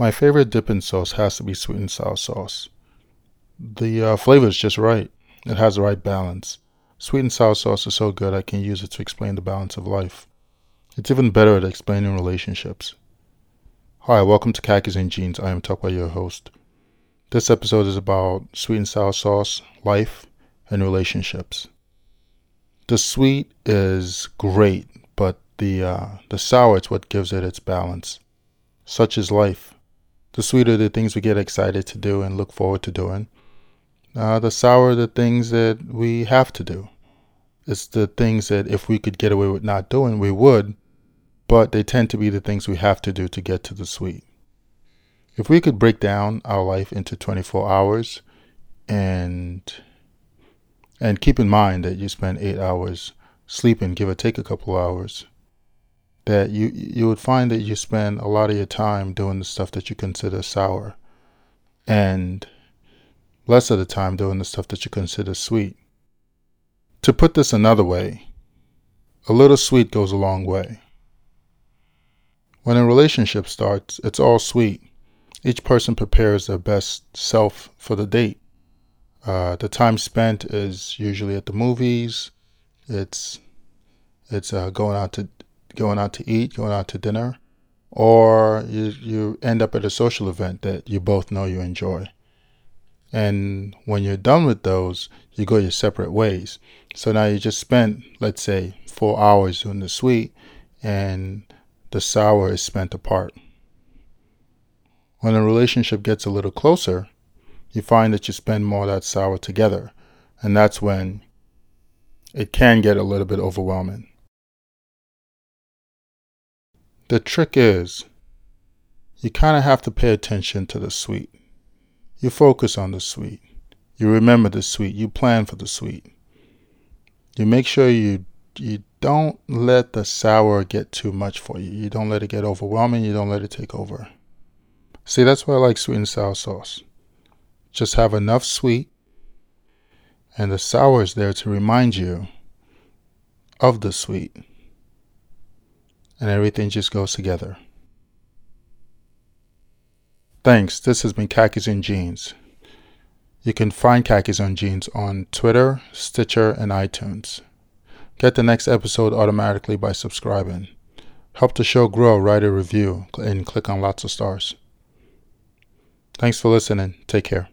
My favorite dipping sauce has to be sweet and sour sauce. The uh, flavor is just right. It has the right balance. Sweet and sour sauce is so good I can use it to explain the balance of life. It's even better at explaining relationships. Hi, welcome to Khakis and Jeans. I am Tucker, your host. This episode is about sweet and sour sauce, life, and relationships. The sweet is great, but the uh, the sour is what gives it its balance. Such is life. The sweeter the things we get excited to do and look forward to doing. Uh, the sour the things that we have to do. It's the things that if we could get away with not doing, we would, but they tend to be the things we have to do to get to the sweet. If we could break down our life into 24 hours and and keep in mind that you spend 8 hours sleeping, give or take a couple hours, that you you would find that you spend a lot of your time doing the stuff that you consider sour and less of the time doing the stuff that you consider sweet. To put this another way, a little sweet goes a long way. When a relationship starts, it's all sweet. Each person prepares their best self for the date. Uh, the time spent is usually at the movies. It's it's uh, going out to going out to eat, going out to dinner, or you, you end up at a social event that you both know you enjoy. And when you're done with those, you go your separate ways. So now you just spent, let's say, four hours doing the sweet, and the sour is spent apart. When a relationship gets a little closer, you find that you spend more of that sour together, and that's when it can get a little bit overwhelming. The trick is you kind of have to pay attention to the sweet. You focus on the sweet. You remember the sweet. You plan for the sweet. You make sure you you don't let the sour get too much for you. You don't let it get overwhelming. You don't let it take over. See, that's why I like sweet and sour sauce. Just have enough sweet, and the sour is there to remind you of the sweet and everything just goes together. Thanks. This has been Khakis and Jeans. You can find Khakis and Jeans on Twitter, Stitcher, and iTunes. Get the next episode automatically by subscribing. Help the show grow, write a review, and click on lots of stars. Thanks for listening. Take care.